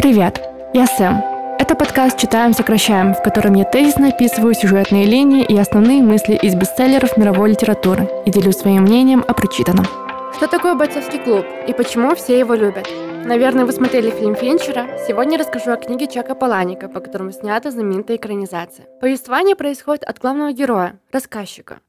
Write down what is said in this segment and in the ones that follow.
Привет, я Сэм. Это подкаст «Читаем, сокращаем», в котором я тезисно описываю сюжетные линии и основные мысли из бестселлеров мировой литературы и делюсь своим мнением о прочитанном. Что такое бойцовский клуб и почему все его любят? Наверное, вы смотрели фильм Финчера. Сегодня расскажу о книге Чака Паланика, по которому снята знаменитая экранизация. Повествование происходит от главного героя, рассказчика,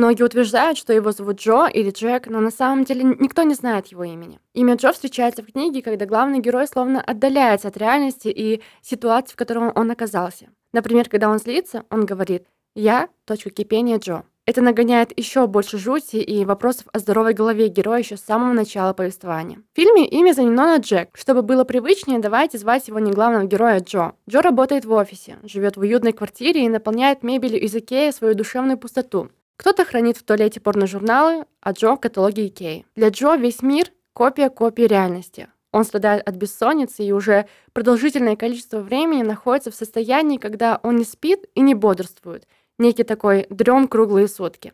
Многие утверждают, что его зовут Джо или Джек, но на самом деле никто не знает его имени. Имя Джо встречается в книге, когда главный герой словно отдаляется от реальности и ситуации, в которой он оказался. Например, когда он злится, он говорит «Я – точка кипения Джо». Это нагоняет еще больше жути и вопросов о здоровой голове героя еще с самого начала повествования. В фильме имя заменено на Джек. Чтобы было привычнее, давайте звать его не главного героя Джо. Джо работает в офисе, живет в уютной квартире и наполняет мебелью из Икеи свою душевную пустоту. Кто-то хранит в туалете порножурналы, а Джо — каталоги Икеи. Для Джо весь мир — копия копии реальности. Он страдает от бессонницы и уже продолжительное количество времени находится в состоянии, когда он не спит и не бодрствует. Некий такой дрем круглые сутки.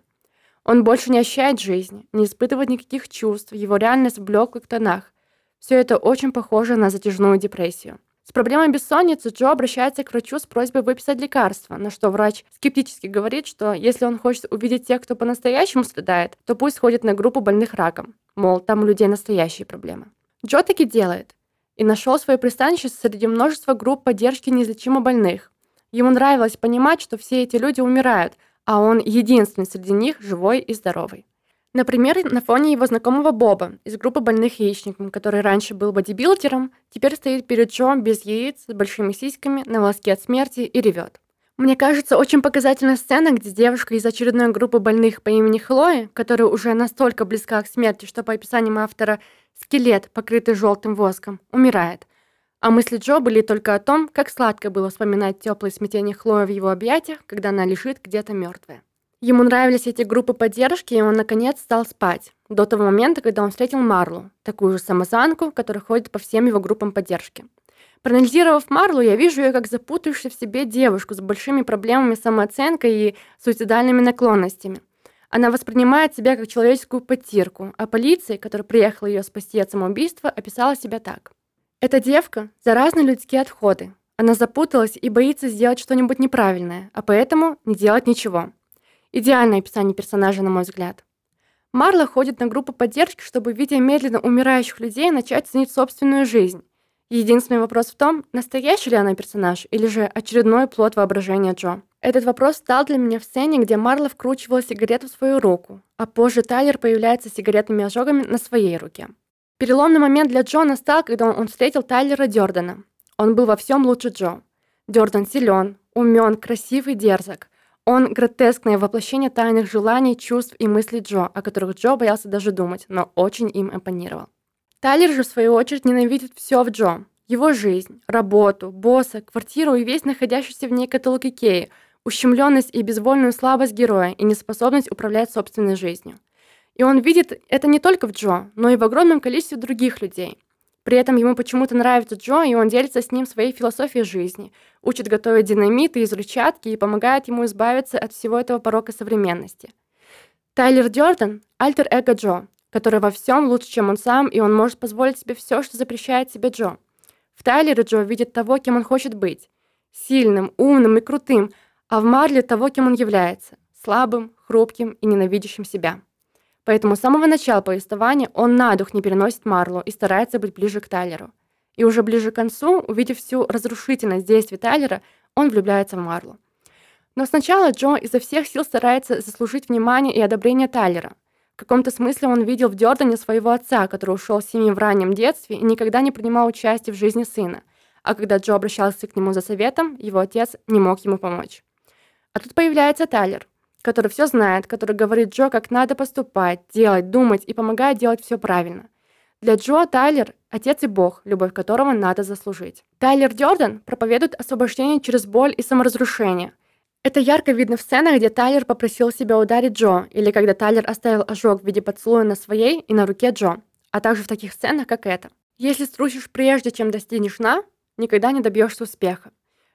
Он больше не ощущает жизни, не испытывает никаких чувств, его реальность в блеклых тонах. Все это очень похоже на затяжную депрессию. С проблемой бессонницы Джо обращается к врачу с просьбой выписать лекарство, на что врач скептически говорит, что если он хочет увидеть тех, кто по-настоящему страдает, то пусть ходит на группу больных раком. Мол, там у людей настоящие проблемы. Джо таки делает. И нашел свое пристанище среди множества групп поддержки неизлечимо больных. Ему нравилось понимать, что все эти люди умирают, а он единственный среди них живой и здоровый. Например, на фоне его знакомого Боба из группы больных яичником, который раньше был бодибилдером, теперь стоит перед Джо без яиц, с большими сиськами, на волоске от смерти и ревет. Мне кажется, очень показательная сцена, где девушка из очередной группы больных по имени Хлои, которая уже настолько близка к смерти, что по описаниям автора скелет, покрытый желтым воском, умирает. А мысли Джо были только о том, как сладко было вспоминать теплое смятение Хлои в его объятиях, когда она лежит где-то мертвая. Ему нравились эти группы поддержки, и он, наконец, стал спать. До того момента, когда он встретил Марлу, такую же самозванку, которая ходит по всем его группам поддержки. Проанализировав Марлу, я вижу ее как запутавшуюся в себе девушку с большими проблемами самооценкой и суицидальными наклонностями. Она воспринимает себя как человеческую потирку, а полиция, которая приехала ее спасти от самоубийства, описала себя так. Эта девка – заразные людские отходы. Она запуталась и боится сделать что-нибудь неправильное, а поэтому не делать ничего. Идеальное описание персонажа, на мой взгляд. Марла ходит на группу поддержки, чтобы, видя медленно умирающих людей, начать ценить собственную жизнь. Единственный вопрос в том, настоящий ли она персонаж, или же очередной плод воображения Джо. Этот вопрос стал для меня в сцене, где Марла вкручивала сигарету в свою руку, а позже Тайлер появляется с сигаретными ожогами на своей руке. Переломный момент для Джо настал, когда он встретил Тайлера Дёрдена. Он был во всем лучше Джо. Дёрден силен, умен, красив и дерзок. Он гротескное воплощение тайных желаний, чувств и мыслей Джо, о которых Джо боялся даже думать, но очень им импонировал. Тайлер же, в свою очередь, ненавидит все в Джо. Его жизнь, работу, босса, квартиру и весь находящийся в ней каталог Икеи, ущемленность и безвольную слабость героя и неспособность управлять собственной жизнью. И он видит это не только в Джо, но и в огромном количестве других людей. При этом ему почему-то нравится Джо, и он делится с ним своей философией жизни, учит готовить динамиты из взрывчатки и помогает ему избавиться от всего этого порока современности. Тайлер Дёрден – альтер-эго Джо, который во всем лучше, чем он сам, и он может позволить себе все, что запрещает себе Джо. В Тайлере Джо видит того, кем он хочет быть – сильным, умным и крутым, а в Марле того, кем он является – слабым, хрупким и ненавидящим себя. Поэтому с самого начала повествования он на дух не переносит Марлу и старается быть ближе к Тайлеру. И уже ближе к концу, увидев всю разрушительность действий Тайлера, он влюбляется в Марлу. Но сначала Джо изо всех сил старается заслужить внимание и одобрение Тайлера. В каком-то смысле он видел в Дёрдане своего отца, который ушел с семьи в раннем детстве и никогда не принимал участия в жизни сына. А когда Джо обращался к нему за советом, его отец не мог ему помочь. А тут появляется Тайлер – который все знает, который говорит Джо, как надо поступать, делать, думать и помогает делать все правильно. Для Джо Тайлер – отец и бог, любовь которого надо заслужить. Тайлер Дёрден проповедует освобождение через боль и саморазрушение. Это ярко видно в сценах, где Тайлер попросил себя ударить Джо, или когда Тайлер оставил ожог в виде поцелуя на своей и на руке Джо, а также в таких сценах, как эта. Если струсишь прежде, чем достигнешь на, никогда не добьешься успеха.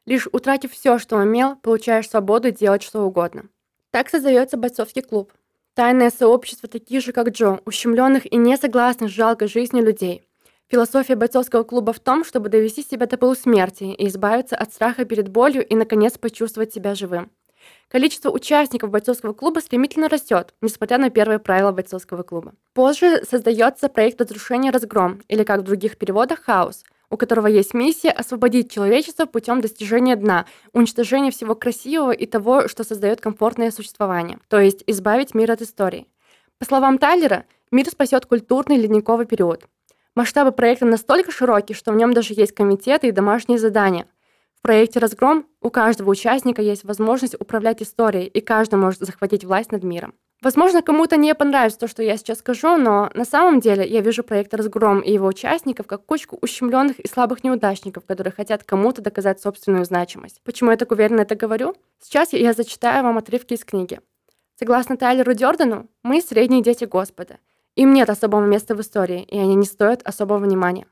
Лишь утратив все, что умел, получаешь свободу делать что угодно. Так создается бойцовский клуб. Тайное сообщество таких же, как Джо, ущемленных и не согласных с жалкой жизнью людей. Философия бойцовского клуба в том, чтобы довести себя до полусмерти и избавиться от страха перед болью и, наконец, почувствовать себя живым. Количество участников бойцовского клуба стремительно растет, несмотря на первые правила бойцовского клуба. Позже создается проект разрушения разгром, или как в других переводах хаос, у которого есть миссия освободить человечество путем достижения дна, уничтожения всего красивого и того, что создает комфортное существование, то есть избавить мир от истории. По словам Тайлера, мир спасет культурный ледниковый период, Масштабы проекта настолько широкие, что в нем даже есть комитеты и домашние задания. В проекте «Разгром» у каждого участника есть возможность управлять историей, и каждый может захватить власть над миром. Возможно, кому-то не понравится то, что я сейчас скажу, но на самом деле я вижу проект «Разгром» и его участников как кучку ущемленных и слабых неудачников, которые хотят кому-то доказать собственную значимость. Почему я так уверенно это говорю? Сейчас я зачитаю вам отрывки из книги. Согласно Тайлеру Дёрдану, мы средние дети Господа – им нет особого места в истории, и они не стоят особого внимания.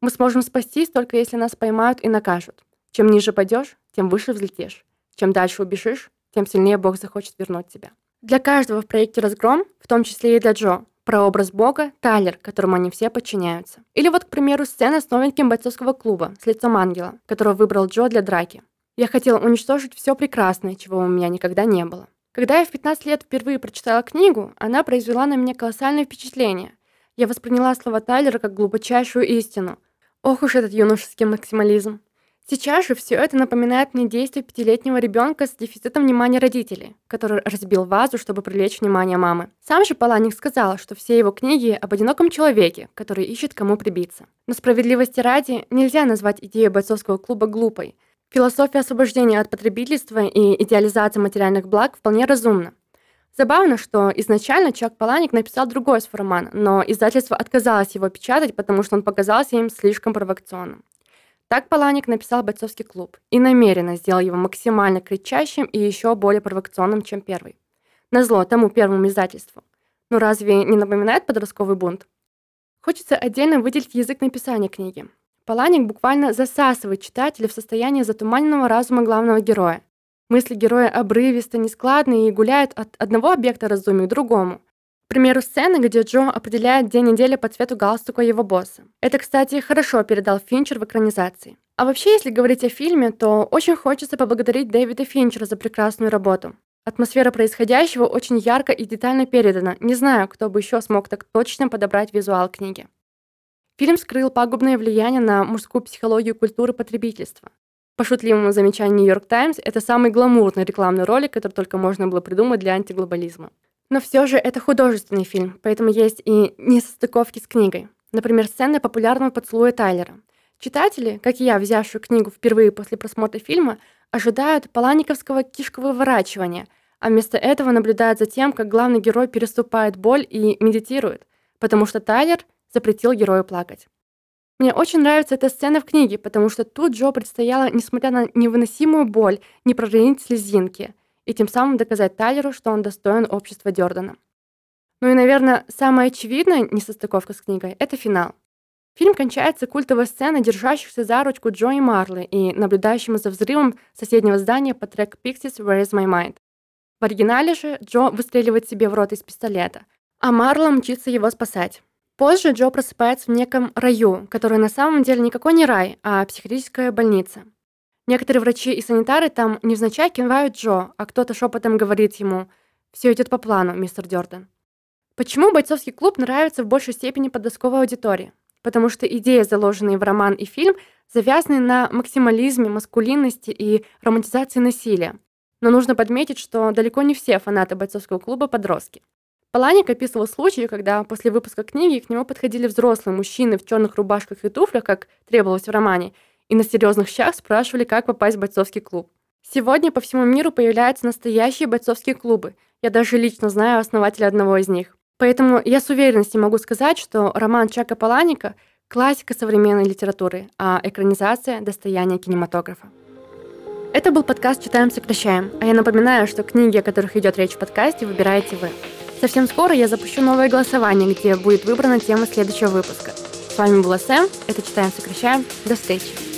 Мы сможем спастись только если нас поймают и накажут. Чем ниже пойдешь, тем выше взлетишь. Чем дальше убежишь, тем сильнее Бог захочет вернуть тебя. Для каждого в проекте «Разгром», в том числе и для Джо, прообраз Бога – Тайлер, которому они все подчиняются. Или вот, к примеру, сцена с новеньким бойцовского клуба с лицом ангела, которого выбрал Джо для драки. Я хотел уничтожить все прекрасное, чего у меня никогда не было. Когда я в 15 лет впервые прочитала книгу, она произвела на меня колоссальное впечатление. Я восприняла слова Тайлера как глубочайшую истину. Ох уж этот юношеский максимализм. Сейчас же все это напоминает мне действия пятилетнего ребенка с дефицитом внимания родителей, который разбил вазу, чтобы привлечь внимание мамы. Сам же Паланик сказал, что все его книги об одиноком человеке, который ищет кому прибиться. Но справедливости ради нельзя назвать идею бойцовского клуба глупой – Философия освобождения от потребительства и идеализации материальных благ вполне разумна. Забавно, что изначально Чак Паланик написал другой свой роман, но издательство отказалось его печатать, потому что он показался им слишком провокационным. Так Паланик написал «Бойцовский клуб» и намеренно сделал его максимально кричащим и еще более провокационным, чем первый. Назло тому первому издательству. Но разве не напоминает подростковый бунт? Хочется отдельно выделить язык написания книги. Паланик буквально засасывает читателя в состояние затуманенного разума главного героя. Мысли героя обрывисто, нескладные и гуляют от одного объекта разумия к другому. Примеру, сцены, где Джо определяет день недели по цвету галстука его босса. Это, кстати, хорошо передал Финчер в экранизации. А вообще, если говорить о фильме, то очень хочется поблагодарить Дэвида Финчера за прекрасную работу. Атмосфера происходящего очень ярко и детально передана. Не знаю, кто бы еще смог так точно подобрать визуал книги. Фильм скрыл пагубное влияние на мужскую психологию культуры потребительства. По шутливому замечанию «Нью-Йорк Таймс», это самый гламурный рекламный ролик, который только можно было придумать для антиглобализма. Но все же это художественный фильм, поэтому есть и несостыковки с книгой. Например, сцены популярного поцелуя Тайлера. Читатели, как и я, взявшие книгу впервые после просмотра фильма, ожидают паланиковского кишковыворачивания, а вместо этого наблюдают за тем, как главный герой переступает боль и медитирует, потому что Тайлер запретил герою плакать. Мне очень нравится эта сцена в книге, потому что тут Джо предстояло, несмотря на невыносимую боль, не проронить слезинки и тем самым доказать Тайлеру, что он достоин общества Дёрдана. Ну и, наверное, самая очевидная несостыковка с книгой — это финал. Фильм кончается культовой сценой держащихся за ручку Джо и Марли и наблюдающим за взрывом соседнего здания по трек Pixies «Where is my mind?». В оригинале же Джо выстреливает себе в рот из пистолета, а Марла мчится его спасать. Позже Джо просыпается в неком раю, который на самом деле никакой не рай, а психиатрическая больница. Некоторые врачи и санитары там невзначай кивают Джо, а кто-то шепотом говорит ему «Все идет по плану, мистер Дёрден». Почему бойцовский клуб нравится в большей степени подростковой аудитории? Потому что идеи, заложенные в роман и фильм, завязаны на максимализме, маскулинности и романтизации насилия. Но нужно подметить, что далеко не все фанаты бойцовского клуба подростки. Паланик описывал случаи, когда после выпуска книги к нему подходили взрослые мужчины в черных рубашках и туфлях, как требовалось в романе, и на серьезных щах спрашивали, как попасть в бойцовский клуб. Сегодня по всему миру появляются настоящие бойцовские клубы. Я даже лично знаю основателя одного из них. Поэтому я с уверенностью могу сказать, что роман Чака Паланика – классика современной литературы, а экранизация – достояние кинематографа. Это был подкаст «Читаем, сокращаем», а я напоминаю, что книги, о которых идет речь в подкасте, выбираете вы. Совсем скоро я запущу новое голосование, где будет выбрана тема следующего выпуска. С вами была Сэм, это «Читаем, сокращаем». До встречи!